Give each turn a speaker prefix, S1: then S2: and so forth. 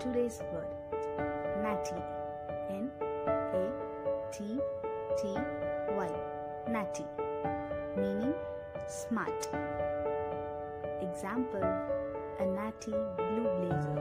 S1: Today's word natty. N A T T Y. Natty. Meaning smart. Example A natty blue blazer.